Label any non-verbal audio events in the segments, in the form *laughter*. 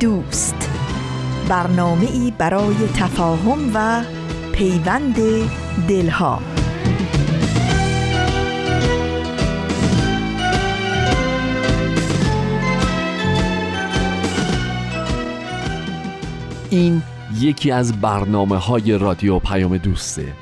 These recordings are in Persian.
دوست. برنامه ای برای تفاهم و پیوند دلها. این یکی از برنامه های رادیو پیام دوسته.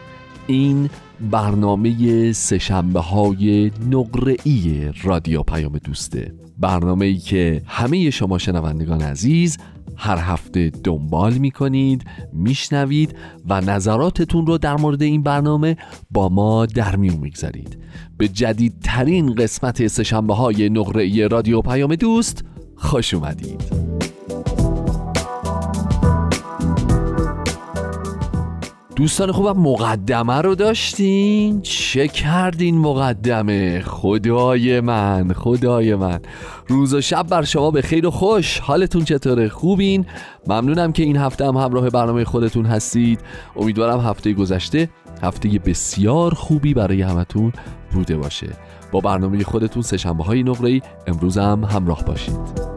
این برنامه سشنبه های نقره ای رادیو پیام دوسته. برنامه ای که همه شما شنوندگان عزیز هر هفته دنبال می کنید میشنوید و نظراتتون رو در مورد این برنامه با ما در میون می‌گذارید. به جدیدترین قسمت سشنبه های نقره رادیو پیام دوست خوش اومدید. دوستان خوبم مقدمه رو داشتین؟ چه کردین مقدمه؟ خدای من خدای من. روز و شب بر شما به خیر و خوش. حالتون چطوره؟ خوبین؟ ممنونم که این هفته هم همراه برنامه خودتون هستید. امیدوارم هفته گذشته هفته بسیار خوبی برای همتون بوده باشه. با برنامه خودتون سشنبه های نقره ای امروز هم همراه باشید.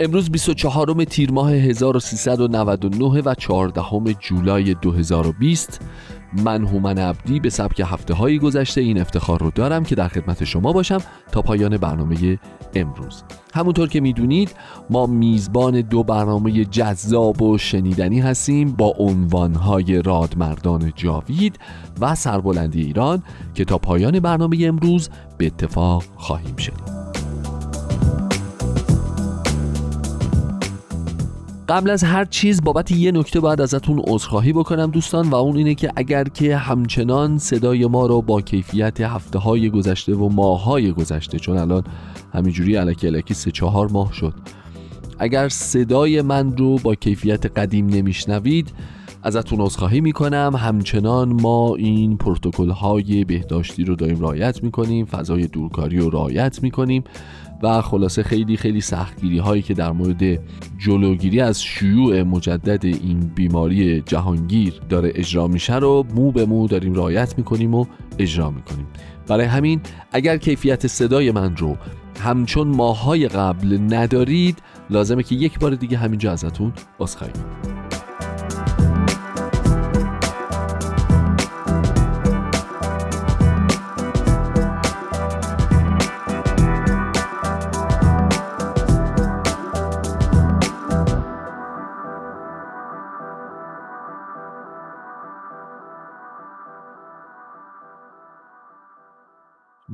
امروز 24 تیر ماه 1399 و 14 جولای 2020 من هومن عبدی به سبک هفته های گذشته این افتخار رو دارم که در خدمت شما باشم تا پایان برنامه امروز. همونطور که می‌دونید ما میزبان دو برنامه جذاب و شنیدنی هستیم با عنوانهای رادمردان جاوید و سربلندی ایران که تا پایان برنامه امروز به اتفاق خواهیم شنید. قبل از هر چیز بابت یه نکته باید ازتون عذرخواهی بکنم دوستان و اون اینه که اگر که همچنان صدای ما رو با کیفیت هفته های گذشته و ماه های گذشته چون الان همینجوری علکی علکی سه چهار ماه شد اگر صدای من رو با کیفیت قدیم نمیشنوید ازتون عذرخواهی می‌کنم. همچنان ما این پروتکل های بهداشتی رو داریم رعایت می‌کنیم فضای دورکاری رو رعایت می‌کنیم. و خلاصه خیلی خیلی سختگیری هایی که در مورد جلوگیری از شیوع مجدد این بیماری جهانگیر داره اجرا میشه رو مو به مو داریم رعایت می‌کنیم و اجرا می‌کنیم. برای همین اگر کیفیت صدای من رو همچون ماهای قبل ندارید لازمه که یک بار دیگه همینجا ازتون عذرخواهی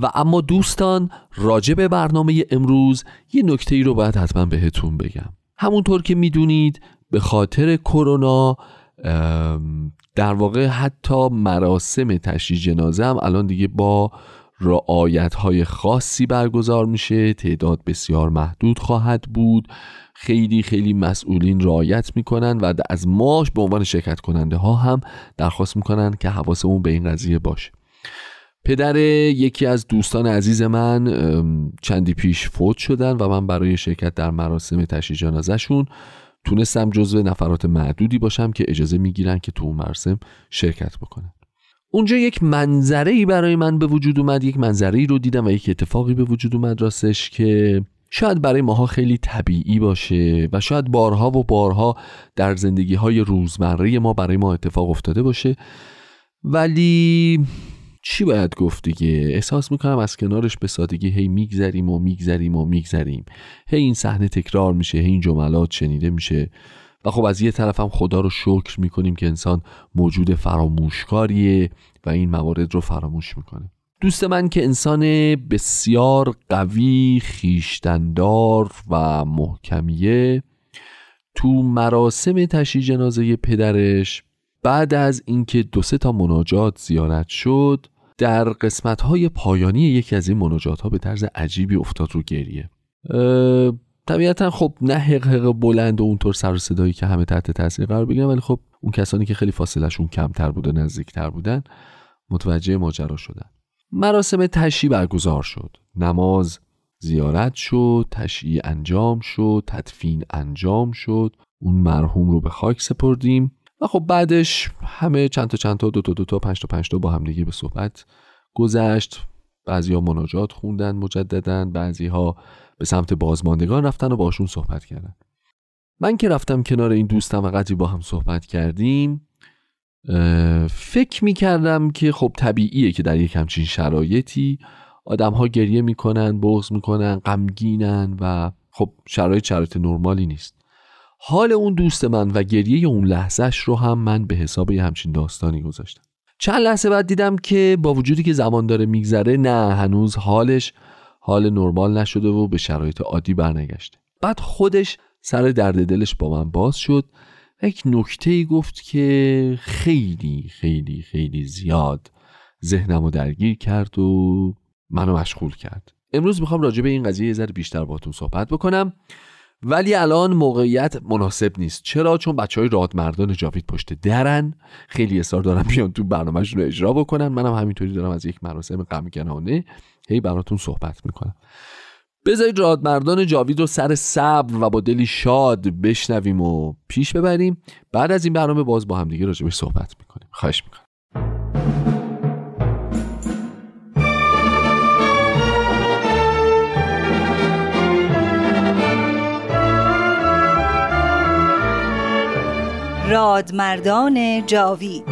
و اما دوستان راجع به برنامه امروز یه نکته ای رو باید حتما بهتون بگم. همونطور که می‌دونید به خاطر کرونا در واقع حتی مراسم تشییع جنازه هم الان دیگه با رعایت های خاصی برگزار میشه. تعداد بسیار محدود خواهد بود. خیلی خیلی مسئولین رعایت می‌کنن و از ماش به عنوان شرکت کننده ها هم درخواست می‌کنن که حواسمون به این قضیه باشه. پدر یکی از دوستان عزیز من چندی پیش فوت شدن و من برای شرکت در مراسم تشییع جنازهشون تونستم جزو نفرات معدودی باشم که اجازه می‌گیرن که تو اون مراسم شرکت بکنن. اونجا یک منظره ای برای من به وجود اومد یک منظره ای رو دیدم و یک اتفاقی به وجود اومد راستش که شاید برای ماها خیلی طبیعی باشه و شاید بارها و بارها در زندگی های روزمره ما برای ما اتفاق افتاده باشه. ولی چی باید گفت دیگه؟ احساس می‌کنم از کنارش به سادگی هی میگذریم و میگذریم و میگذریم. هی این صحنه تکرار میشه هی این جملات شنیده میشه. و خب از یه طرف هم خدا رو شکر می‌کنیم که انسان موجود فراموشکاریه و این موارد رو فراموش می‌کنه. دوست من که انسان بسیار قوی خیشتندار و محکمیه تو مراسم تشییع جنازه پدرش بعد از اینکه دو سه تا مناجات زیارت شد در قسمت های پایانی یکی از این مناجات ها به طرز عجیبی افتاد رو گریه. طبیعتا خب نه حق حق بلند و اونطور سر صدایی که همه تحت تاثیر قرار بگیرن ولی خب اون کسانی که خیلی فاصلهشون کمتر بوده نزدیکتر بودن متوجه ماجرا شدن. مراسم تشییع برگزار شد. نماز زیارت شد تشییع انجام شد تدفین انجام شد. اون مرحوم رو به خاک سپردیم. و خب بعدش همه چند تا چند تا دو تا دو تا پنج تا پنج تا با هم دیگه به صحبت گذشت. بعضی ها مناجات خوندن مجددا بعضی ها به سمت بازماندگان رفتن و باشون صحبت کردن. من که رفتم کنار این دوستم و قدری با هم صحبت کردیم فکر می کردم که خب طبیعیه که در یک همچین شرایطی آدم ها گریه می‌کنن بغض می‌کنن غمگینن و خب شرایط شرایط نرمالی نیست. حال اون دوست من و گریه اون لحظهش رو هم من به حساب یه همچین داستانی گذاشتم. چند لحظه بعد دیدم که با وجودی که زمان داره میگذره نه هنوز حالش حال نرمال نشده و به شرایط عادی برنگشته. بعد خودش سر درد دلش با من باز شد یک نکته ای گفت که خیلی خیلی خیلی زیاد ذهنم رو درگیر کرد و منو مشغول کرد. امروز می‌خوام راجع به این قضیه یه ذره بیشتر باتون صحبت بکنم. ولی الان موقعیت مناسب نیست. چرا؟ چون بچه های رادمردان جاوید پشت درن. خیلی اصرار دارم بیان تو برنامهشون رو اجرا بکنن. منم همینطوری دارم از یک مراسم غمگنانه هی براتون صحبت می‌کنم. بذارید رادمردان جاوید رو سر صبر و با دلی شاد بشنویم و پیش ببریم. بعد از این برنامه باز با هم دیگه راجبش صحبت می‌کنیم. خواهش می‌کنم. رادمردان جاوید.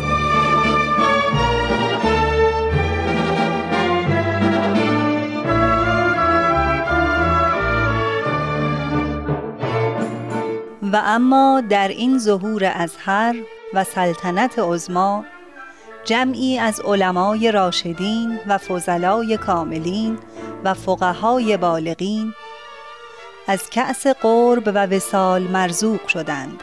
و اما در این ظهور ازهر و سلطنت عزما جمعی از علمای راشدین و فضلای کاملین و فقهای بالغین از کأس قرب و وسال مرزوق شدند.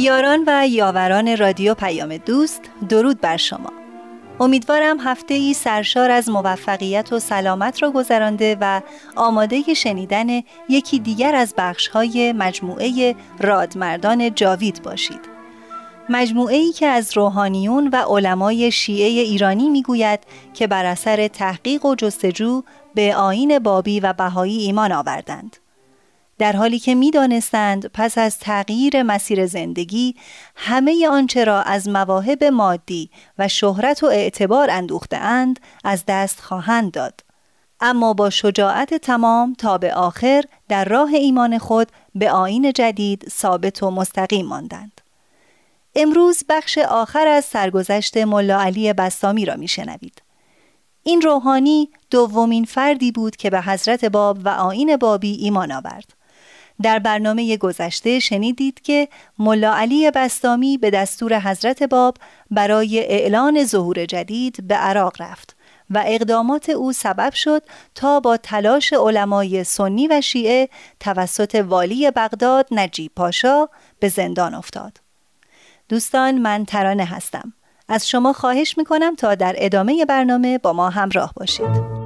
یاران و یاوران رادیو پیام دوست درود بر شما. امیدوارم هفته ای سرشار از موفقیت و سلامت را گذرانده و آماده شنیدن یکی دیگر از بخش های مجموعه رادمردان جاوید باشید. مجموعه ای که از روحانیون و علمای شیعه ایرانی می‌گوید که بر اثر تحقیق و جستجو به آین بابی و بهایی ایمان آوردند. در حالی که می‌دانستند پس از تغییر مسیر زندگی همه آنچه را از مواهب مادی و شهرت و اعتبار اندوخته اند از دست خواهند داد. اما با شجاعت تمام تا به آخر در راه ایمان خود به آین جدید ثابت و مستقیم ماندند. امروز بخش آخر از سرگذشت ملا علی بستامی را میشنوید. این روحانی دومین فردی بود که به حضرت باب و آین بابی ایمان آورد. در برنامه گذشته شنیدید که ملا علی بستامی به دستور حضرت باب برای اعلان ظهور جدید به عراق رفت و اقدامات او سبب شد تا با تلاش علمای سنی و شیعه توسط والی بغداد نجیب پاشا به زندان افتاد. دوستان من ترانه هستم. از شما خواهش می کنم تا در ادامه برنامه با ما همراه باشید.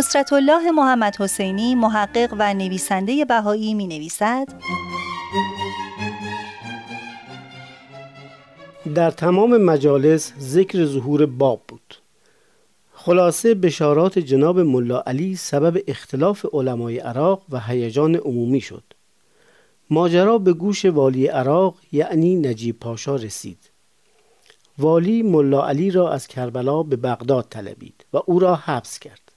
نصرت الله محمد حسینی محقق و نویسنده بهایی می نویسد در تمام مجالس ذکر ظهور باب بود. خلاصه بشارات جناب ملا علی سبب اختلاف علمای عراق و هیجان عمومی شد. ماجرا به گوش والی عراق یعنی نجیب پاشا رسید. والی ملا علی را از کربلا به بغداد طلبید و او را حبس کرد.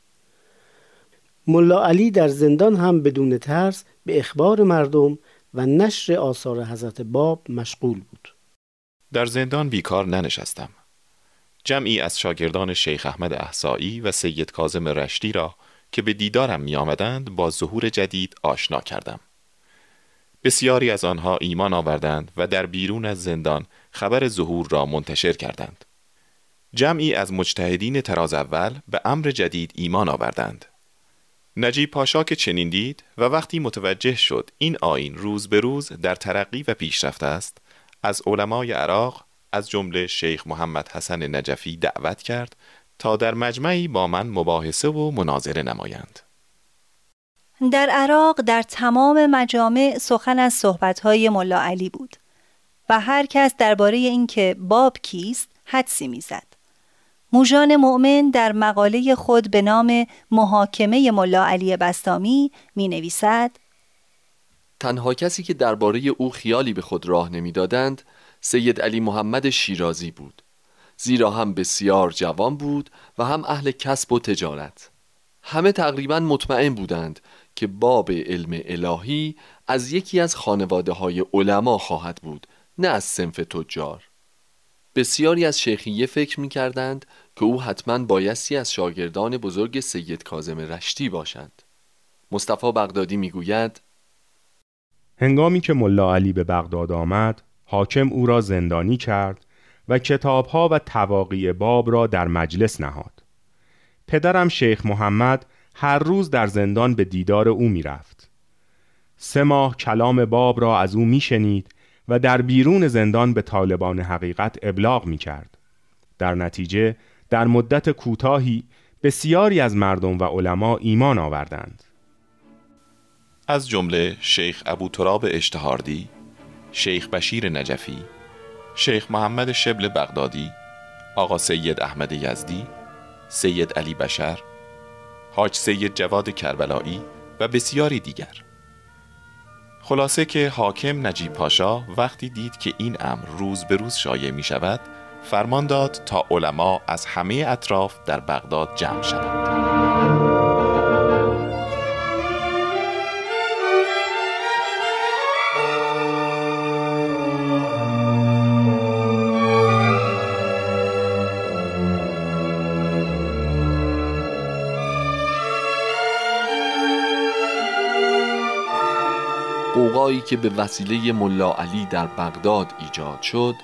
ملا علی در زندان هم بدون ترس به اخبار مردم و نشر آثار حضرت باب مشغول بود در زندان بیکار ننشستم جمعی از شاگردان شیخ احمد احسایی و سید کازم رشتی را که به دیدارم می آمدند با ظهور جدید آشنا کردم. بسیاری از آنها ایمان آوردند و در بیرون از زندان خبر ظهور را منتشر کردند. جمعی از مجتهدین تراز اول به امر جدید ایمان آوردند. نجیب پاشا که چنین دید و وقتی متوجه شد این آین روز به روز در ترقی و پیشرفته است از علمای عراق از جمله شیخ محمد حسن نجفی دعوت کرد تا در مجمعی با من مباحثه و مناظره نمایند. در عراق در تمام مجامع سخن از صحبتهای ملا علی بود و هر کس درباره اینکه باب کیست حدسی می‌زد. موجان مؤمن در مقاله خود به نام محاکمه ملا علی بستامی می نویسد تنها کسی که درباره او خیالی به خود راه نمی‌دادند سید علی محمد شیرازی بود. زیرا هم بسیار جوان بود و هم اهل کسب و تجارت. همه تقریبا مطمئن بودند که باب علم الهی از یکی از خانواده های علما خواهد بود نه از سنف تجار. بسیاری از شیخیه فکر می کردند که او حتما بایستی از شاگردان بزرگ سید کازم رشتی باشند مصطفی بغدادی می گوید هنگامی که ملا علی به بغداد آمد حاکم او را زندانی کرد و کتابها و تواقی باب را در مجلس نهاد. پدرم شیخ محمد هر روز در زندان به دیدار او می‌رفت. سه ماه کلام باب را از او میشنید و در بیرون زندان به طالبان حقیقت ابلاغ می کرد. در نتیجه در مدت کوتاهی بسیاری از مردم و علما ایمان آوردند. از جمله شیخ ابو تراب اشتهاردی، شیخ بشیر نجفی، شیخ محمد شبل بغدادی، آقا سید احمد یزدی، سید علی بشر، حاج سید جواد کربلایی و بسیاری دیگر. خلاصه که حاکم نجیب پاشا وقتی دید که این امر روز به روز شایع می شود فرمان داد تا علما از همه اطراف در بغداد جمع شوند. قوقایی که به وسیله ملا علی در بغداد ایجاد شد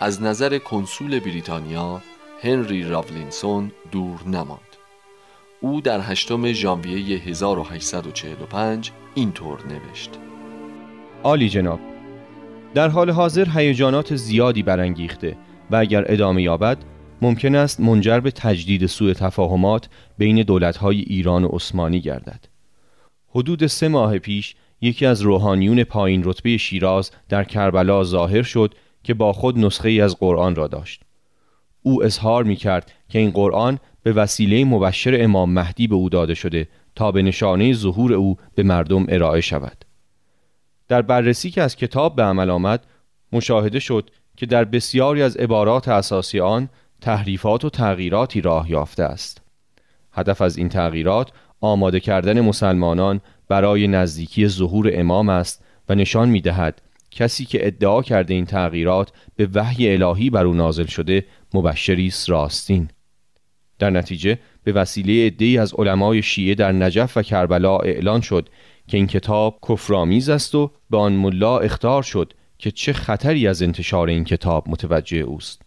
از نظر کنسول بریتانیا هنری راولینسون دور نماند. او در هشتم ژانویه 1845 اینطور نوشت. عالی جناب در حال حاضر هیجانات زیادی برانگیخته و اگر ادامه یابد ممکن است منجر به تجدید سوء تفاهمات بین دولت‌های ایران و عثمانی گردد. حدود سه ماه پیش یکی از روحانیون پایین رتبه شیراز در کربلا ظاهر شد که با خود نسخه ای از قرآن را داشت. او اظهار می کرد که این قرآن به وسیله مبشر امام مهدی به او داده شده تا به نشانه ظهور او به مردم ارائه شود. در بررسی که از کتاب به عمل آمد مشاهده شد که در بسیاری از عبارات اساسی آن تحریفات و تغییراتی راه یافته است. هدف از این تغییرات آماده کردن مسلمانان برای نزدیکی ظهور امام است و نشان می دهد کسی که ادعا کرده این تغییرات به وحی الهی بر او نازل شده مبشری است راستین. در نتیجه به وسیله عدهای از علمای شیعه در نجف و کربلا اعلان شد که این کتاب کفرآمیز است و به آن ملا اختار شد که چه خطری از انتشار این کتاب متوجه اوست.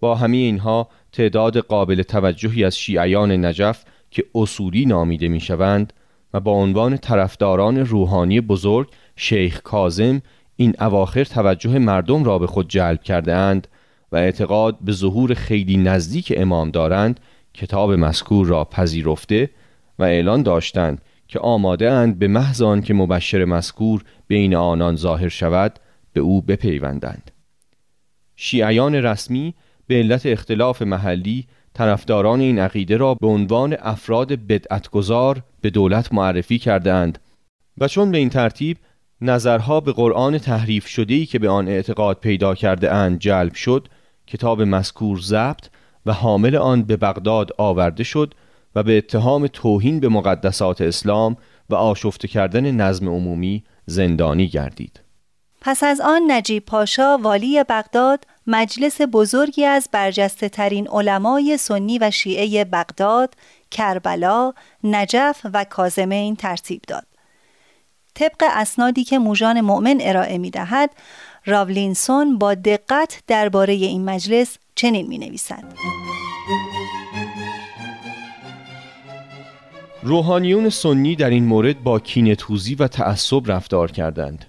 با همه اینها تعداد قابل توجهی از شیعیان نجف که اصولی نامیده می‌شوند و با عنوان طرفداران روحانی بزرگ شیخ کازم این اواخر توجه مردم را به خود جلب کرده اند و اعتقاد به ظهور خیلی نزدیک امام دارند کتاب مذکور را پذیرفته و اعلان داشتند که آماده اند به محض که مبشر مذکور بین آنان ظاهر شود به او بپیوندند. شیعیان رسمی به علت اختلاف محلی طرفداران این عقیده را به عنوان افراد بدعتگذار به دولت معرفی کردند و چون به این ترتیب نظرها به قرآن تحریف شده‌ای که به آن اعتقاد پیدا کرده اند جلب شد کتاب مذکور ضبط و حامل آن به بغداد آورده شد و به اتهام توهین به مقدسات اسلام و آشفته کردن نظم عمومی زندانی گردید پس از آن نجیب پاشا والی بغداد مجلس بزرگی از برجسته ترین علمای سنی و شیعه بغداد، کربلا، نجف و کازمین ترتیب داد. طبق اسنادی که موژان مؤمن ارائه می دهد، راولینسون با دقت درباره این مجلس چنین می نویسد. روحانیون سنی در این مورد با کینتوزی و تعصب رفتار کردند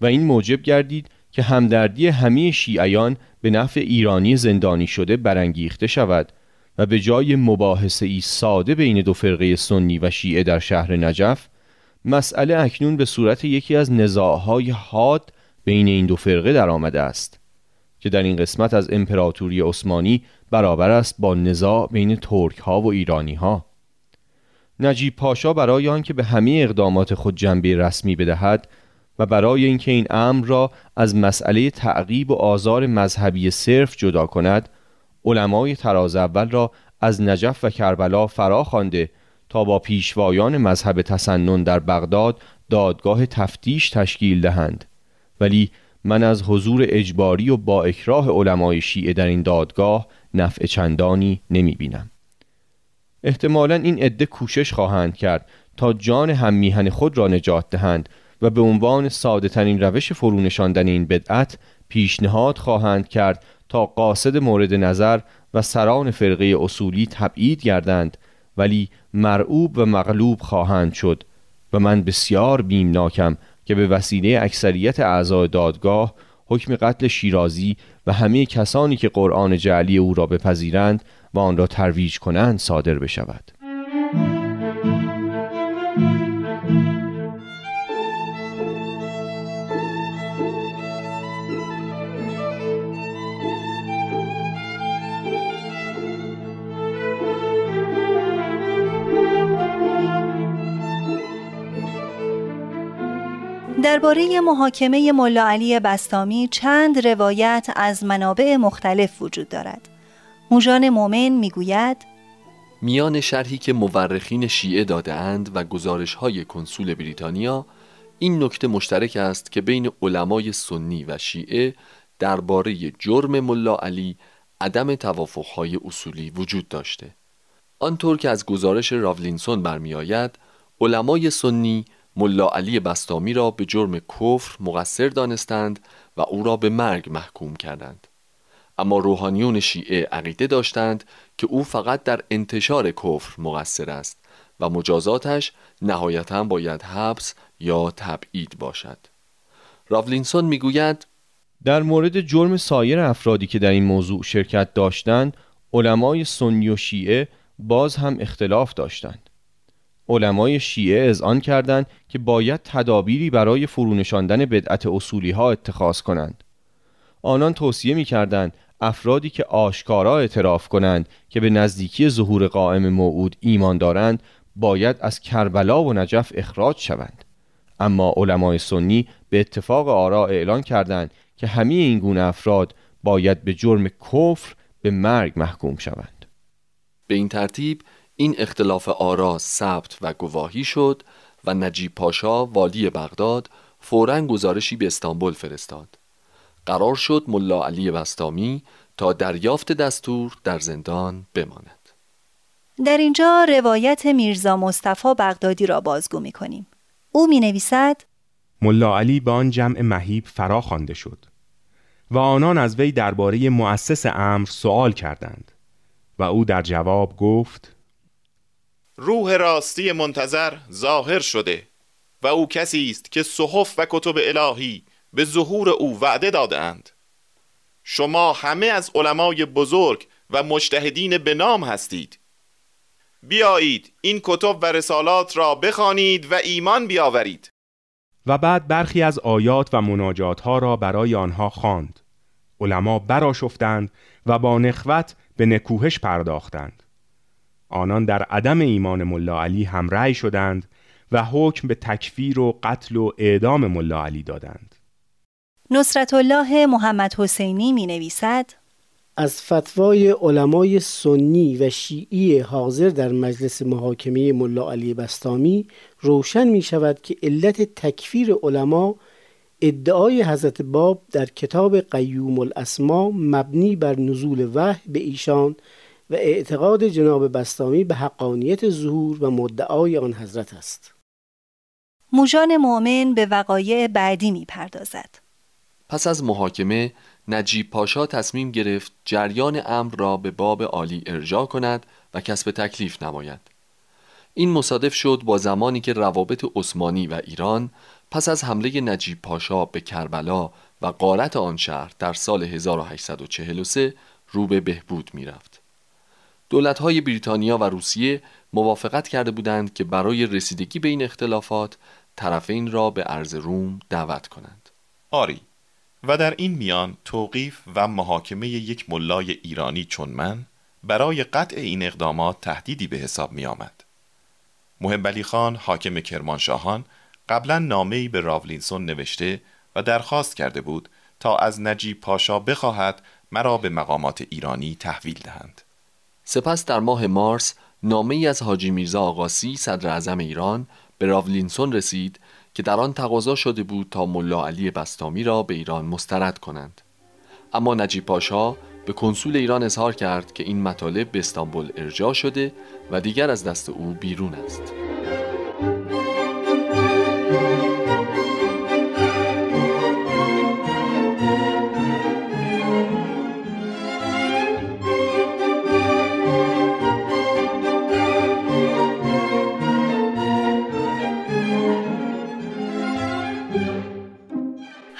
و این موجب گردید که همدردی همه شیعیان به نفع ایرانی زندانی شده برانگیخته شود و به جای مباحثه ای ساده بین دو فرقه سنی و شیعه در شهر نجف مسئله اکنون به صورت یکی از نزاعهای حاد بین این دو فرقه در آمده است که در این قسمت از امپراتوری عثمانی برابر است با نزاع بین ترک ها و ایرانی ها نجیب پاشا برای آنکه به همه اقدامات خود جنبه رسمی بدهد و برای اینکه این امر را از مسئله تعقیب و آزار مذهبی صرف جدا کند علمای تراز اول را از نجف و کربلا فرا خوانده تا با پیشوایان مذهب تسنن در بغداد دادگاه تفتیش تشکیل دهند ولی من از حضور اجباری و با اکراه علمای شیعه در این دادگاه نفع چندانی نمی بینم. احتمالا این عده کوشش خواهند کرد تا جان هم میهن خود را نجات دهند و به عنوان ساده ترین روش فرونشاندن این بدعت پیشنهاد خواهند کرد تا قاصد مورد نظر و سران فرقه اصولی تبعید گردند ولی مرعوب و مغلوب خواهند شد و من بسیار بیمناکم که به وسیله اکثریت اعضای دادگاه حکم قتل شیرازی و همه کسانی که قرآن جعلی او را بپذیرند و آن را ترویج کنند صادر بشود. درباره محاکمه ملا علی بستامی چند روایت از منابع مختلف وجود دارد. موژان مومن می‌گوید میان شرحی که مورخین شیعه دادهاند و گزارش های کنسول بریتانیا این نکته مشترک است که بین علمای سنی و شیعه درباره جرم ملا علی عدم توافقهای اصولی وجود داشته آنطور که از گزارش راولینسون برمیآید علمای سنی ملا علی بستامی را به جرم کفر مقصر دانستند و او را به مرگ محکوم کردند. اما روحانیون شیعه عقیده داشتند که او فقط در انتشار کفر مقصر است و مجازاتش نهایتا باید حبس یا تبعید باشد. راولینسون می‌گوید در مورد جرم سایر افرادی که در این موضوع شرکت داشتند علمای سنی و شیعه باز هم اختلاف داشتند. علمای شیعه آن کردند که باید تدابیری برای فرونشاندن بدعت اصولی ها اتخاذ کنند. آنان توصیه می کردند افرادی که آشکارا اعتراف کنند که به نزدیکی ظهور قائم موعود ایمان دارند باید از کربلا و نجف اخراج شوند. اما علمای سنی به اتفاق آرا اعلان کردند که همه این گونه افراد باید به جرم کفر به مرگ محکوم شوند. به این ترتیب این اختلاف آرا ثبت و گواهی شد و نجیب پاشا والی بغداد فورا گزارشی به استانبول فرستاد. قرار شد ملا علی بستامی تا دریافت دستور در زندان بماند. در اینجا روایت میرزا مصطفی بغدادی را بازگو می کنیم او می نویسد ملا علی به آن جمع مهیب فرا خوانده شد و آنان از وی درباره مؤسس امر سوال کردند و او در جواب گفت روح راستی منتظر ظاهر شده و او کسی است که صحف و کتب الهی به ظهور او وعده دادند شما همه از علمای بزرگ و مجتهدین به نام هستید. بیایید این کتب و رسالات را بخوانید و ایمان بیاورید. و بعد برخی از آیات و مناجات ها را برای آنها خواند. علما براشفتند و با نخوت به نکوهش پرداختند. آنان در عدم ایمان ملا علی هم رأی شدند و حکم به تکفیر و قتل و اعدام ملا علی دادند. نصرت الله محمد حسینی می نویسد از فتوای علمای سنی و شیعی حاضر در مجلس محاکمه ملا علی بستامی روشن می شود که علت تکفیر علما ادعای حضرت باب در کتاب قیوم الاسما مبنی بر نزول وحی به ایشان و اعتقاد جناب بستامی به حقانیت ظهور و مدعای آن حضرت است. موجان مؤمن به وقایع بعدی می پردازد. پس از محاکمه نجیب پاشا تصمیم گرفت جریان امر را به باب عالی ارجاع کند و کسب تکلیف نماید. این مصادف شد با زمانی که روابط عثمانی و ایران پس از حمله نجیب پاشا به کربلا و قارت آن شهر در سال 1843 رو به بهبود می رفت. دولت‌های بریتانیا و روسیه موافقت کرده بودند که برای رسیدگی به این اختلافات طرفین را به ارز روم دعوت کنند. آری و در این میان توقیف و محاکمه یک ملای ایرانی چون من برای قطع این اقدامات تهدیدی به حساب می آمد. محب خان حاکم کرمانشاهان قبلا نامه‌ای به راولینسون نوشته و درخواست کرده بود تا از نجیب پاشا بخواهد مرا به مقامات ایرانی تحویل دهند. سپس در ماه مارس نامه ای از حاجی میرزا آقاسی صدر اعظم ایران به راولینسون رسید که در آن تقاضا شده بود تا ملا علی بستامی را به ایران مسترد کنند. اما نجیب پاشا به کنسول ایران اظهار کرد که این مطالب به استانبول ارجاع شده و دیگر از دست او بیرون است.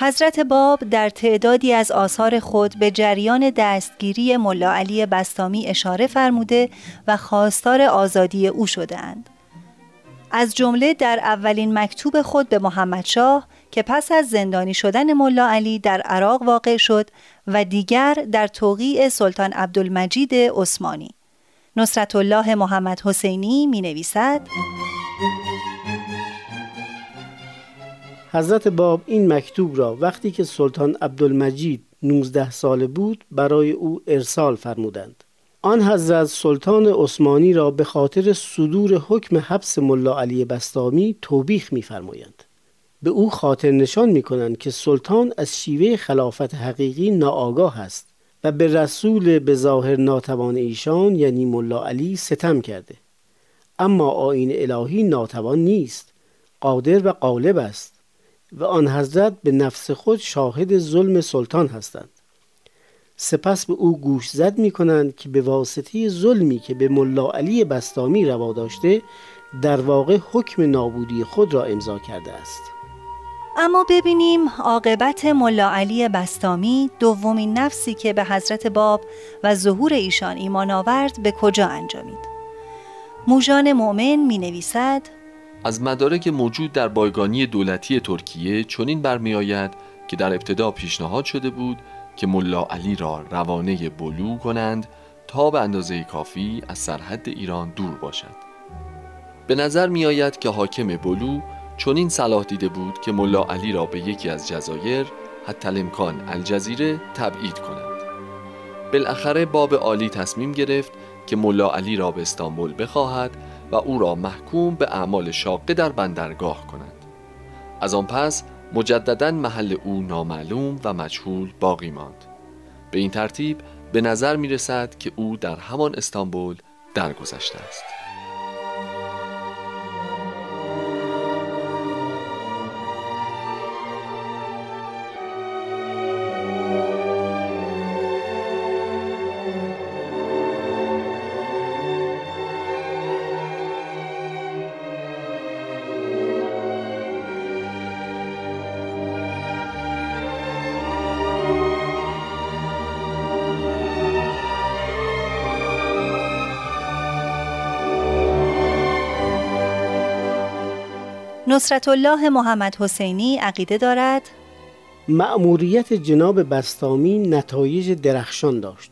حضرت باب در تعدادی از آثار خود به جریان دستگیری ملا علی بستامی اشاره فرموده و خواستار آزادی او شدهاند. از جمله در اولین مکتوب خود به محمد شاه که پس از زندانی شدن ملا علی در عراق واقع شد و دیگر در توقیع سلطان عبدالمجید عثمانی. نصرت الله محمد حسینی می نویسد حضرت باب این مکتوب را وقتی که سلطان عبدالمجید 19 ساله بود برای او ارسال فرمودند. آن حضرت سلطان عثمانی را به خاطر صدور حکم حبس ملا علی بستامی توبیخ می‌فرمایند. به او خاطر نشان می کنند که سلطان از شیوه خلافت حقیقی ناآگاه است و به رسول به ظاهر ناتوان ایشان یعنی ملا علی ستم کرده. اما آین الهی ناتوان نیست قادر و غالب است. و آن حضرت به نفس خود شاهد ظلم سلطان هستند. سپس به او گوش زد می کنند که به واسطه ظلمی که به ملا علی بستامی روا داشته در واقع حکم نابودی خود را امضا کرده است. اما ببینیم عاقبت ملا علی بستامی دومین نفسی که به حضرت باب و ظهور ایشان ایمان آورد به کجا انجامید؟ موژان مؤمن می نویسد از مدارک موجود در بایگانی دولتی ترکیه چنین برمیآید که در ابتدا پیشنهاد شده بود که ملا علی را روانه بلو کنند تا به اندازه کافی از سرحد ایران دور باشد. به نظر می آید که حاکم بلو چنین صلاح دیده بود که ملا علی را به یکی از جزایر حتی الامکان الجزیره تبعید کنند بالاخره باب عالی تصمیم گرفت که ملا علی را به استانبول بخواهد و او را محکوم به اعمال شاقه در بندرگاه کنند. از آن پس مجددا محل او نامعلوم و مجهول باقی ماند. به این ترتیب به نظر می رسد که او در همان استانبول درگذشته است. نصرت الله محمد حسینی عقیده دارد؟ مأموریت جناب بستامی نتایج درخشان داشت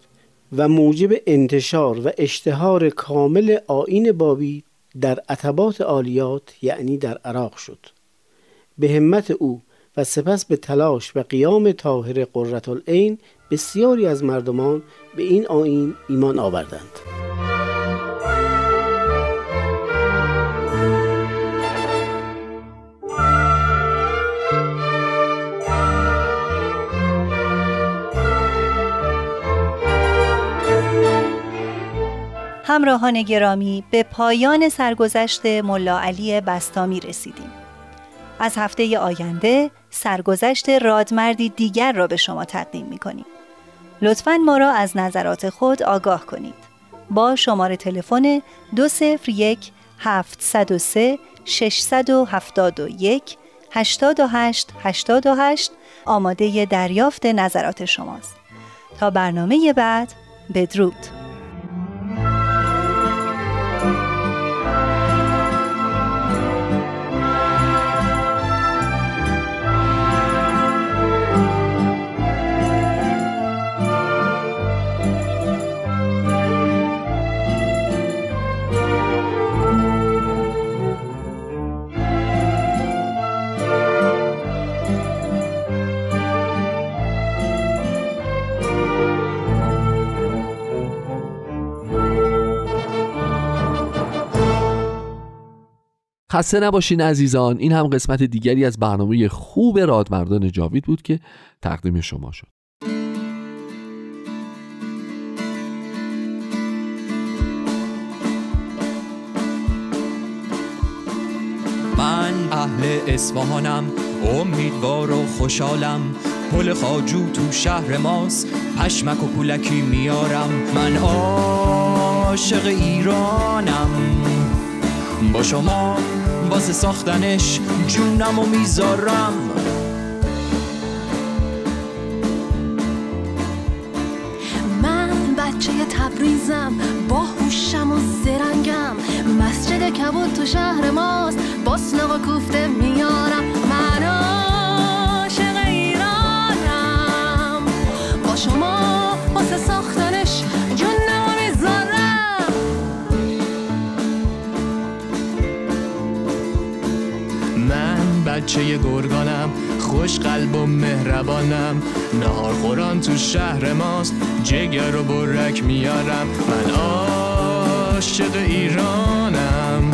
و موجب انتشار و اشتهار کامل آین بابی در عتبات عالیات یعنی در عراق شد. به همت او و سپس به تلاش و قیام طاهر قررت العین بسیاری از مردمان به این آین ایمان آوردند. همراهان گرامی به پایان سرگذشت ملا علی بستامی رسیدیم. از هفته آینده سرگذشت رادمردی دیگر را به شما تقدیم می کنیم. لطفاً ما را از نظرات خود آگاه کنید. با شماره تلفن 201 703 671 828 828 آماده دریافت نظرات شماست. تا برنامه بعد بدرود. خسته نباشین عزیزان. این هم قسمت دیگری از برنامه خوب رادمردان جاوید بود که تقدیم شما شد. من اهل اصفهانم امیدوار و خوشحالم. پل خاجو تو شهر ماست پشمک و پولکی میارم. من عاشق ایرانم. با شما واسه ساختنش جونم و می‌ذارم. من بچه تبریزم با هوشم و زرنگم. مسجد کبود تو شهر ماست باسنق و کوفته میارم. بچه گرگانم خوش قلب و مهربانم. نهار خوران تو شهر ماست جگر و برک میارم. من عاشق ایرانم.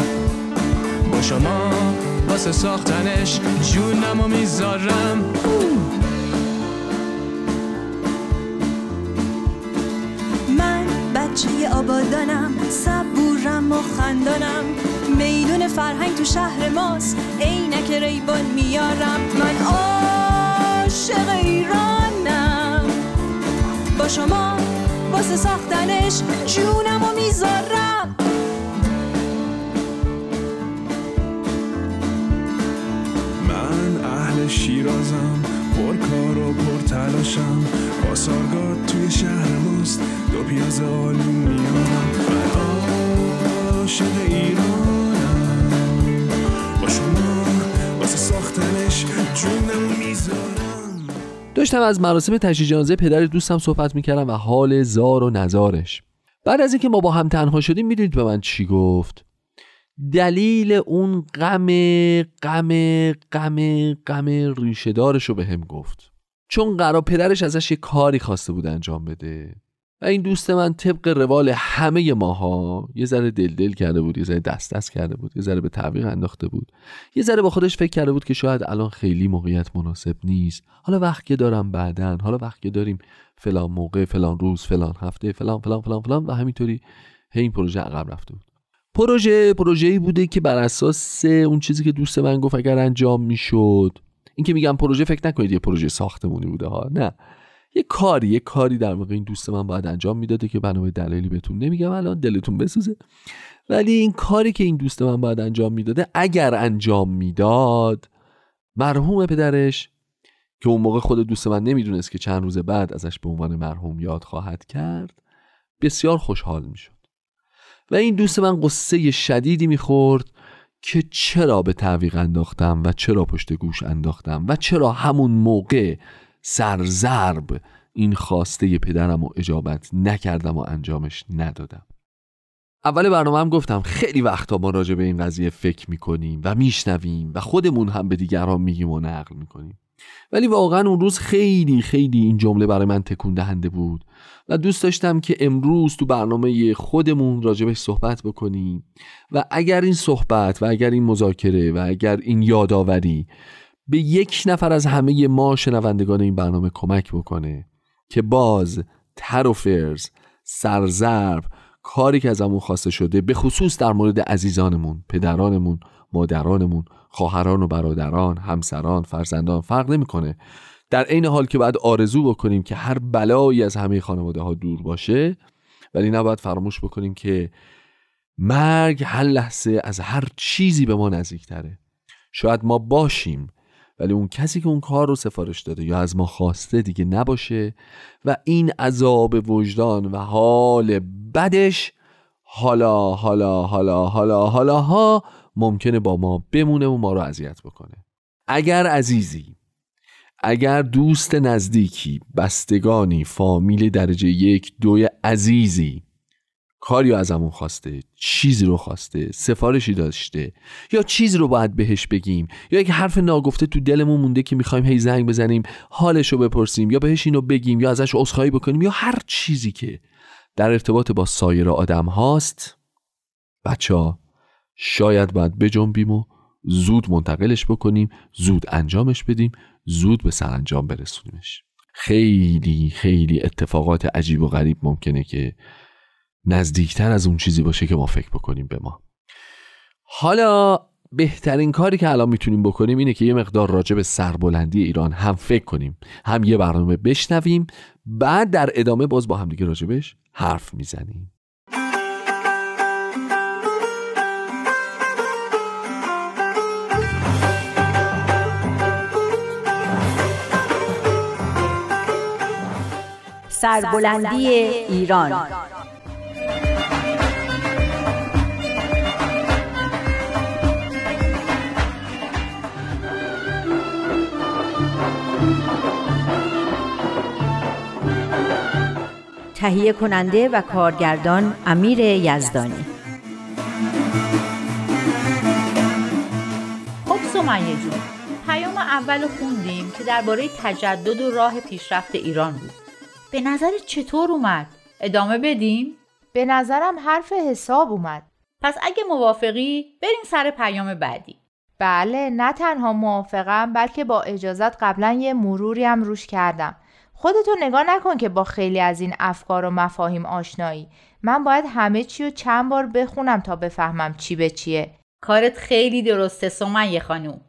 با شما واسه ساختنش جونم و می‌ذارم. من بچه آبادانم صبورم و خندانم. میدون فرهنگ تو شهر ماست. عینک ریبان میارم. من عاشق ایرانم. با شما واسه ساختنش جونم و می‌ذارم. من اهل شیرازم پر کار و پر تلاشم پاسارگاد توی شهر ماست. دو پیاز آلو میارم من عاشق ایرانم داشتم از مراسم تشییع جنازه پدر دوستم صحبت می‌کردم و حال زار و نزارش. بعد از اینکه ما با هم تنها شدیم می‌دونید به من چی گفت؟ دلیل اون غم غم غم غم ریشه دارش رو به هم گفت. چون قرار پدرش ازش یه کاری خواسته بود انجام بده. و این دوست من طبق روال همه ماها یه ذره دلدل کرده بود یه ذره دست دست کرده بود یه ذره به تعویق انداخته بود. یه ذره با خودش فکر کرده بود که شاید الان خیلی موقعیت مناسب نیست. حالا وقت که دارم بعدن حالا وقت که داریم فلان موقع فلان روز فلان هفته فلان فلان فلان فلان و همینطوری هی این پروژه عقب رفته بود. پروژه پروژه‌ای بوده که بر اساس اون چیزی که دوست من گفت اگر انجام می‌شد. این که میگم پروژه فکر نکنید یه پروژه ساختمونی بوده ها نه. یه کاری یه کاری در واقع این دوست من باید انجام می‌داده که بنا به دلایلی بهتون نمیگم الان دلتون بسوزه. ولی این کاری که این دوست من باید انجام می‌داده اگر انجام می‌داد مرحوم پدرش که اون موقع خود دوست من نمی‌دونست که چند روز بعد ازش به عنوان مرحوم یاد خواهد کرد بسیار خوشحال می‌شد. و این دوست من قصه شدیدی می‌خورد که چرا به تعویق انداختم و چرا پشت گوش انداختم و چرا همون موقع سرزرب این خواسته پدرم و اجابت نکردم و انجامش ندادم. اول برنامه هم گفتم خیلی وقتا ما راجع به این قضیه فکر می‌کنیم و میشنویم و خودمون هم به دیگران میگیم و نقل می‌کنیم. ولی واقعا اون روز خیلی خیلی این جمله برای من تکون دهنده بود و دوست داشتم که امروز تو برنامه خودمون راجبش صحبت بکنیم و اگر این صحبت و اگر این مذاکره و اگر این یادآوری به یک نفر از همه ما شنوندگان این برنامه کمک بکنه که باز تر و فرز سرزرب کاری که ازمون خواسته شده به خصوص در مورد عزیزانمون پدرانمون مادرانمون خواهران و برادران همسران فرزندان فرق نمی‌کنه. در عین حال که باید آرزو بکنیم که هر بلایی از همه خانواده ها دور باشه ولی نباید فراموش بکنیم که مرگ هر لحظه از هر چیزی به ما نزدیکتره. شاید ما باشیم ولی اون کسی که اون کار رو سفارش داده یا از ما خواسته دیگه نباشه و این عذاب وجدان و حال بدش حالا حالا حالا حالا حالا ها ممکنه با ما بمونه و ما رو اذیت بکنه. اگر عزیزی اگر دوست نزدیکی بستگانی فامیل درجه یک دوی عزیزی کاری ازمون خواسته چیزی رو خواسته سفارشی داشته یا چیزی رو باید بهش بگیم یا یک حرف ناگفته تو دلمون مونده که می‌خوایم هی زنگ بزنیم حالش رو بپرسیم یا بهش اینو بگیم یا ازش عذرخواهی بکنیم یا هر چیزی که در ارتباط با سایر آدم هاست. بچه ها شاید باید بجنبیم و زود منتقلش بکنیم زود انجامش بدیم زود به سرانجام برسونیمش. خیلی خیلی اتفاقات عجیب و غریب ممکنه که نزدیکتر از اون چیزی باشه که ما فکر بکنیم به ما. حالا بهترین کاری که الان می‌تونیم بکنیم اینه که یه مقدار راجع به سربلندی ایران هم فکر کنیم هم یه برنامه بشنویم بعد در ادامه باز با همدیگه راجبش حرف می‌زنیم. سربلندی ایران. تهیه کننده و کارگردان امیر یزدانی. خب سمیه جون پیام اول خوندیم که درباره تجدد و راه پیشرفت ایران بود. به نظر چطور اومد؟ ادامه بدیم؟ به نظرم حرف حساب اومد. پس اگه موافقی بریم سر پیام بعدی. بله نه تنها موافقم بلکه با اجازت قبلا یه مروری هم روش کردم. خودتو نگاه نکن که با خیلی از این افکار و مفاهیم آشنایی. من باید همه چی رو چند بار بخونم تا بفهمم چی به چیه. کارت خیلی درسته سمیه خانوم.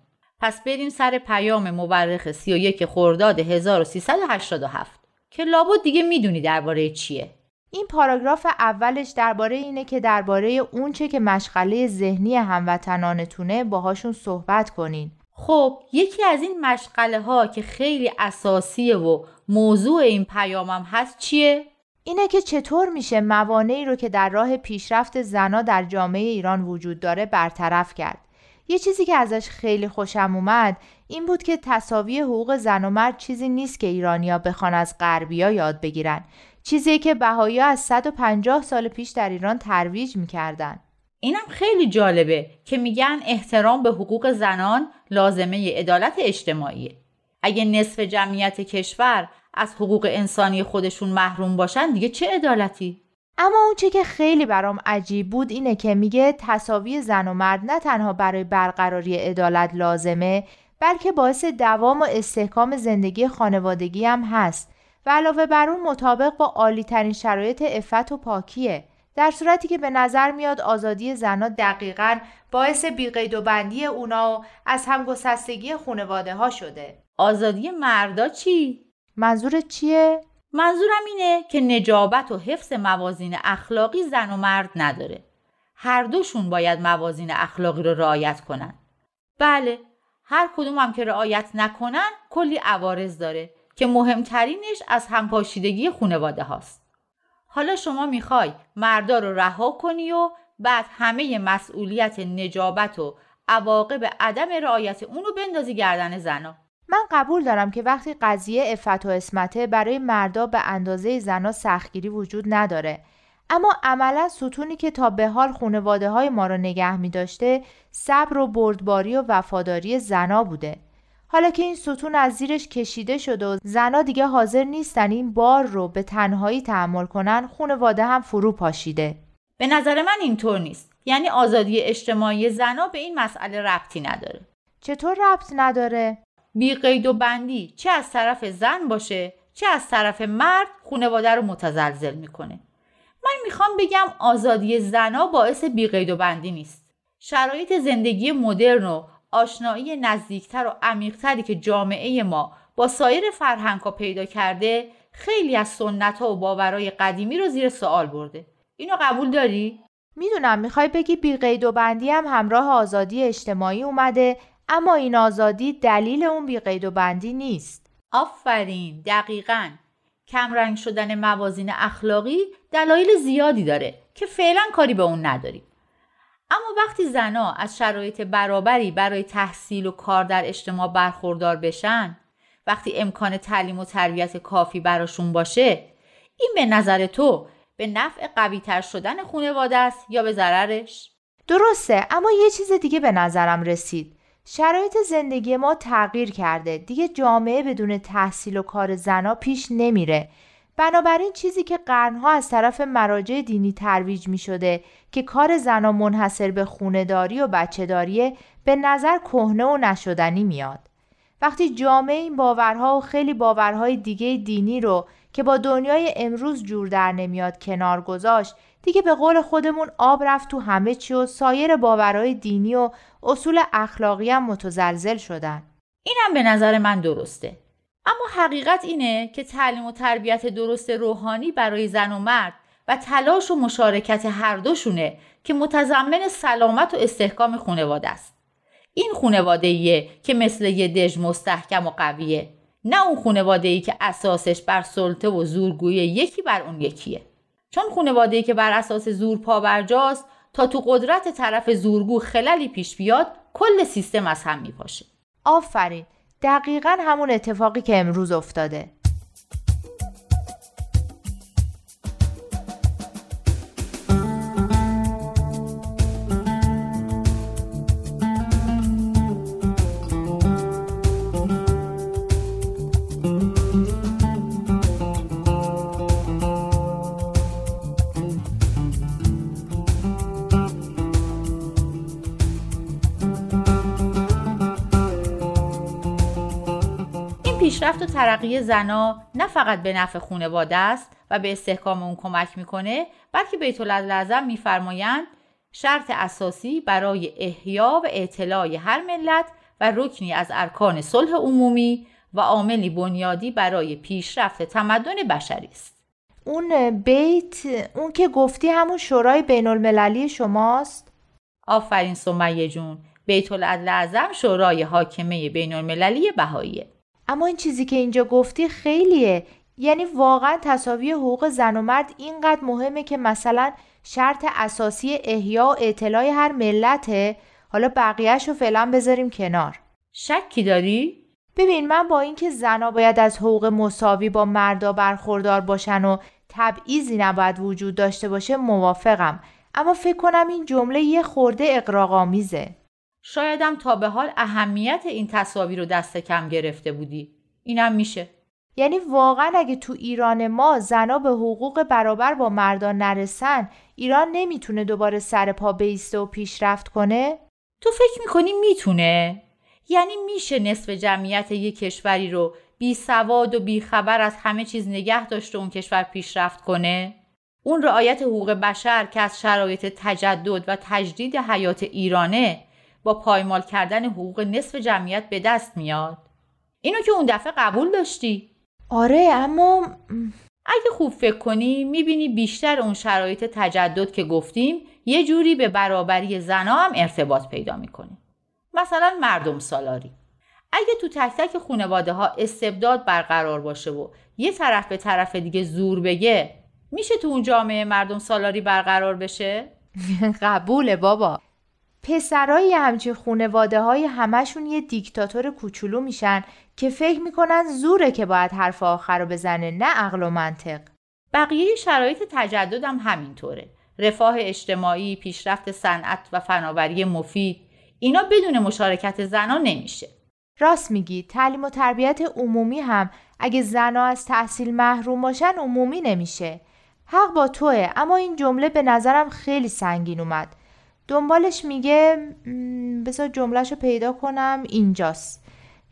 پس بریم سر پیام مورخ 31 خرداد 1387 که لابد دیگه می‌دونی درباره چیه. این پاراگراف اولش درباره اینه که درباره اونچه که مشغله ذهنی هموطنانتونه باهاشون صحبت کنین. خب یکی از این مشغله ها که خیلی اساسیه و موضوع این پیامم هست چیه؟ اینه که چطور میشه موانعی رو که در راه پیشرفت زنا در جامعه ایران وجود داره برطرف کرد. یه چیزی که ازش خیلی خوشم اومد این بود که تصاوی حقوق زن و مرد چیزی نیست که ایرانیا بخوان از غربیا یاد بگیرن. چیزی که بهایی از 150 سال پیش در ایران ترویج می‌کردن. اینم خیلی جالبه که میگن احترام به حقوق زنان لازمه عدالت اجتماعیه. اگه نصف جمعیت کشور از حقوق انسانی خودشون محروم باشن دیگه چه عدالتی؟ اما اون چی که خیلی برام عجیب بود اینه که میگه تصاوی زن و مرد نه تنها برای برقراری عدالت لازمه بلکه باعث دوام و استحکام زندگی خانوادگی هم هست و علاوه بر اون مطابق با عالی ترین شرایط افت و پاکیه در صورتی که به نظر میاد آزادی زنها دقیقا باعث بیقید و بندی اونا و از همگسستگی خانواده ها شده آزادی مردا چی؟ منظور چیه؟ منظورم اینه که نجابت و حفظ موازین اخلاقی زن و مرد نداره هر دوشون باید موازین اخلاقی رو رعایت کنن بله هر کدوم هم که رعایت نکنن کلی عوارض داره که مهمترینش از همپاشیدگی خانواده هاست حالا شما می‌خوای مردا رو رها کنی و بعد همه مسئولیت نجابت و عواقب عدم رعایت اونو بندازی گردن زنا. من قبول دارم که وقتی قضیه افت و اسمته برای مردا به اندازه زنا سختگیری وجود نداره. اما عملا ستونی که تا به حال خانواده های ما رو نگه می داشته صبر و بردباری و وفاداری زنا بوده. حالا که این ستون از زیرش کشیده شده و زنا دیگه حاضر نیستن این بار رو به تنهایی تحمل کنن خانواده هم فرو پاشیده. به نظر من اینطور نیست. یعنی آزادی اجتماعی زنا به این مسئله ربطی نداره. چطور ربط نداره؟ بی قید و بندی. چه از طرف زن باشه چه از طرف مرد خانواده رو متزلزل می‌کنه. من می‌خوام بگم آزادی زنا باعث بی قید و بندی نیست. شرایط زندگی مدرن و آشنایی نزدیکتر و عمیقتری که جامعه ما با سایر فرهنگ ها پیدا کرده خیلی از سنت ها و باورهای قدیمی رو زیر سوال برده. اینو قبول داری؟ می‌دونم. می‌خوای بگی بی قید و بندی هم همراه آزادی اجتماعی اومده اما این آزادی دلیل اون بی قید و بندی نیست. آفرین. دقیقا. کمرنگ شدن موازین اخلاقی دلایل زیادی داره که فعلا کاری به اون نداریم. اما وقتی زنا از شرایط برابری برای تحصیل و کار در اجتماع برخوردار بشن وقتی امکان تعلیم و تربیت کافی براشون باشه این به نظر تو به نفع قوی تر شدن خانواده است یا به ضررش؟ درسته اما یه چیز دیگه به نظرم رسید. شرایط زندگی ما تغییر کرده. دیگه جامعه بدون تحصیل و کار زنا پیش نمیره. بنابراین چیزی که قرنها از طرف مراجع دینی ترویج می شده که کار زنا منحصر به خونداری و بچهداریه به نظر کهنه و نشدنی میاد. وقتی جامعه این باورها و خیلی باورهای دیگه دینی رو که با دنیای امروز جور در نمیاد کنار گذاشت دیگه به قول خودمون آب رفت تو همه چی و سایر باورهای دینی و اصول اخلاقی هم متزلزل شدن. اینم به نظر من درسته. اما حقیقت اینه که تعلیم و تربیت درست روحانی برای زن و مرد و تلاش و مشارکت هر دوشونه که متضمن سلامت و استحکام خانواده است. این خانواده ایه که مثل یه دژ مستحکم و قویه نه اون خانواده ای که اساسش بر سلطه و زورگویی یکی بر اون یکیه. چون خانواده ای که بر اساس زور پابرجاست تا تو قدرت طرف زورگو خللی پیش بیاد کل سیستم از هم میپاشه. آفرین. دقیقا همون اتفاقی که امروز افتاده. ترقی زنا نه فقط به نفع خانواده است و به استحکام اون کمک می‌کنه بلکه بیت العظم میفرمایند شرط اساسی برای احیا و اعتلاع هر ملت و رکنی از ارکان صلح عمومی و عاملی بنیادی برای پیشرفت تمدن بشری است. اون بیت اون که گفتی همون شورای بین المللی شماست؟ آفرین سمیه جون. بیت العظم شورای حاکمه بین المللی بهاییه. اما این چیزی که اینجا گفتی خیلیه. یعنی واقعا تصاوی حقوق زن و مرد اینقدر مهمه که مثلا شرط اساسی احیا و اطلاع هر ملته. حالا بقیهش رو فعلا بذاریم کنار. شکی داری؟ ببین من با اینکه زنها باید از حقوق مساوی با مردا برخوردار باشن و تبعیضی نباید وجود داشته باشه موافقم. اما فکر کنم این جمله یه خورده اقراق‌آمیزه شایدم تا به حال اهمیت این تصاویر رو دست کم گرفته بودی اینم میشه یعنی واقعا اگه تو ایران ما زنا به حقوق برابر با مردان نرسن ایران نمی‌تونه دوباره سر پا بیسته و پیشرفت کنه؟ تو فکر می‌کنی می‌تونه؟ یعنی میشه نصف جمعیت یک کشوری رو بی سواد و بی خبر از همه چیز نگه داشته اون کشور پیشرفت کنه؟ اون رعایت حقوق بشر که از شرایط تجدد و تجدید حیات ایرانه با پایمال کردن حقوق نصف جمعیت به دست میاد. اینو که اون دفعه قبول داشتی؟ آره اما اگه خوب فکر کنی می‌بینی بیشتر اون شرایط تجدد که گفتیم یه جوری به برابری زنا هم ارتباط پیدا می‌کنه. مثلا مردم سالاری. اگه تو تک تک خانواده ها استبداد برقرار باشه و یه طرف به طرف دیگه زور بگه میشه تو اون جامعه مردم سالاری برقرار بشه؟ *laughs* قبوله بابا. پسرای همچین خونواده های همشون یه دیکتاتور کوچولو میشن که فکر می‌کنن زوره که باید حرف آخر رو بزنه نه عقل و منطق. بقیه شرایط تجددم همینطوره. رفاه اجتماعی، پیشرفت صنعت و فناوری مفید اینا بدون مشارکت زنان نمیشه. راست میگی تعلیم و تربیت عمومی هم اگه زنها از تحصیل محروم باشن عمومی نمیشه. حق با توه اما این جمله به نظرم خیلی سنگین اومد. دنبالش میگه بذار جملهش رو پیدا کنم اینجاست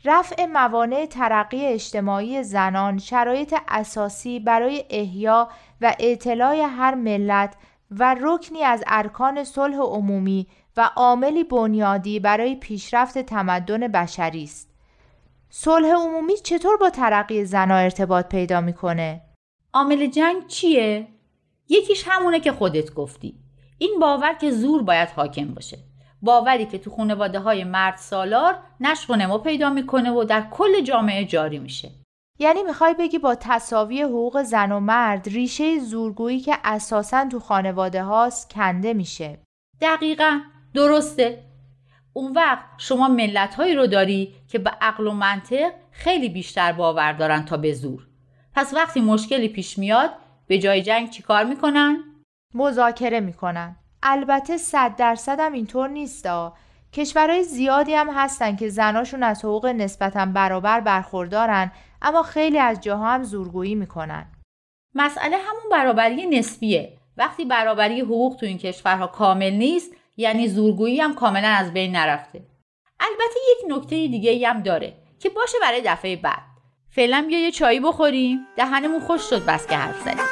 رفع موانع ترقی اجتماعی زنان شرایط اساسی برای احیا و اطلاع هر ملت و رکنی از ارکان صلح عمومی و عاملی بنیادی برای پیشرفت تمدن بشری است. صلح عمومی چطور با ترقی زنها ارتباط پیدا می‌کنه؟ عامل جنگ چیه؟ یکیش همونه که خودت گفتی. این باور که زور باید حاکم باشه. باوری که تو خانواده های مرد سالار نشق و نما پیدا می‌کنه و در کل جامعه جاری میشه. یعنی می‌خوای بگی با تصاوی حقوق زن و مرد ریشه زورگویی که اساسا تو خانواده هاست کنده میشه. دقیقا درسته. اون وقت شما ملت هایی رو داری که به عقل و منطق خیلی بیشتر باور دارن تا به زور. پس وقتی مشکلی پیش میاد به جای جنگ چیکار می‌کنن؟ مذاکره می‌کنن. البته صد درصد هم اینطور نیستا. کشورهای زیادی هم هستن که زناشون از حقوق نسبتا برابر برخوردارن اما خیلی از جاها هم زورگویی می‌کنن. مسئله همون برابری نسبیه. وقتی برابری حقوق تو این کشورها کامل نیست یعنی زورگویی هم کاملا از بین نرفته. البته یک نکته دیگه هم داره که باشه برای دفعه بعد. فعلا بیا یه چایی بخوریم دهنمون خوش شد بس که حرف زدیم.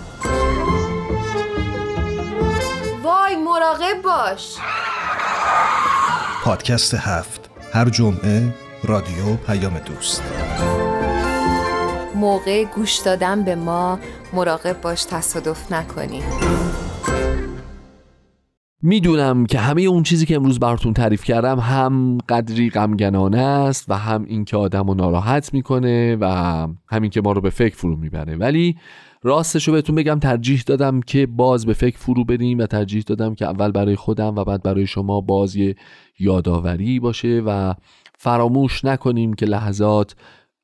مراقب باش. پادکست هفت. هر جمعه رادیو پیام دوست. موقع گوش دادن به ما مراقب باش تصادف نکنی. می‌دونم که همه اون چیزی که امروز براتون تعریف کردم هم قدری غمگنانه است و هم اینکه آدم رو ناراحت می‌کنه و همین که ما رو به فکر فرو می‌بره. ولی راستش رو بهتون بگم ترجیح دادم که باز به فکر فرو بریم و ترجیح دادم که اول برای خودم و بعد برای شما باز یه یادآوری باشه و فراموش نکنیم که لحظات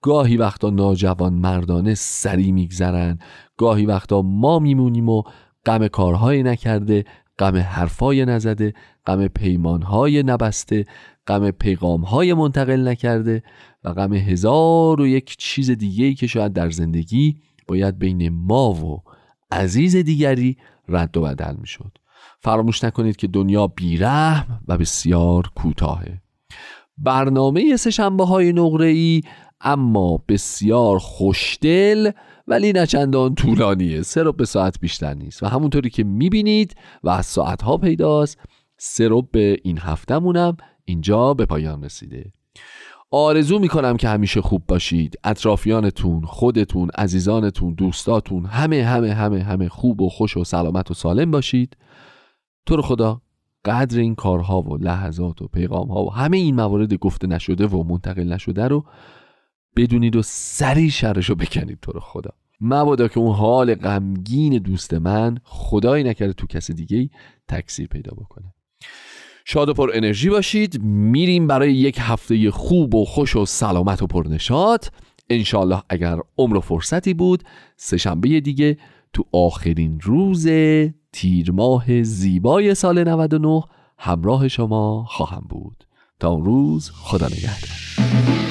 گاهی وقتا ناجوان مردانه سری میگذرن گاهی وقتا ما میمونیم و غم کارهای نکرده غم حرفای نزده غم پیمانهای نبسته غم پیغامهای منتقل نکرده و غم هزار و یک چیز دیگهی که شاید در زندگی باید بین ما و عزیز دیگری رد و بدل می شد فراموش نکنید که دنیا بیرحم و بسیار کوتاهه. برنامه سشنبه های نقره ای اما بسیار خوشدل ولی نه چندان طولانیه. سه به ساعت بیشتر نیست. و همونطوری که می‌بینید و از ساعت ها پیداست سه به این هفتهمونم اینجا به پایان رسیده. آرزو می‌کنم که همیشه خوب باشید. اطرافیانتون خودتون عزیزانتون دوستاتون همه همه همه همه خوب و خوش و سلامت و سالم باشید. تو رو خدا قدر این کارها و لحظات و پیغام ها و همه این موارد گفته نشده و منتقل نشده رو بدونید و سری شرش رو بکنید. تو رو خدا. مبادا که اون حال غمگین دوست من خدایی نکرده تو کس دیگه تکثیر پیدا بکنه. شاد و پر انرژی باشید. میریم برای یک هفته خوب و خوش و سلامت و پرنشاد انشالله اگر عمر و فرصتی بود سهشنبه دیگه تو آخرین روز تیر ماه زیبای سال 99 همراه شما خواهم بود. تا اون روز خدا نگهدار.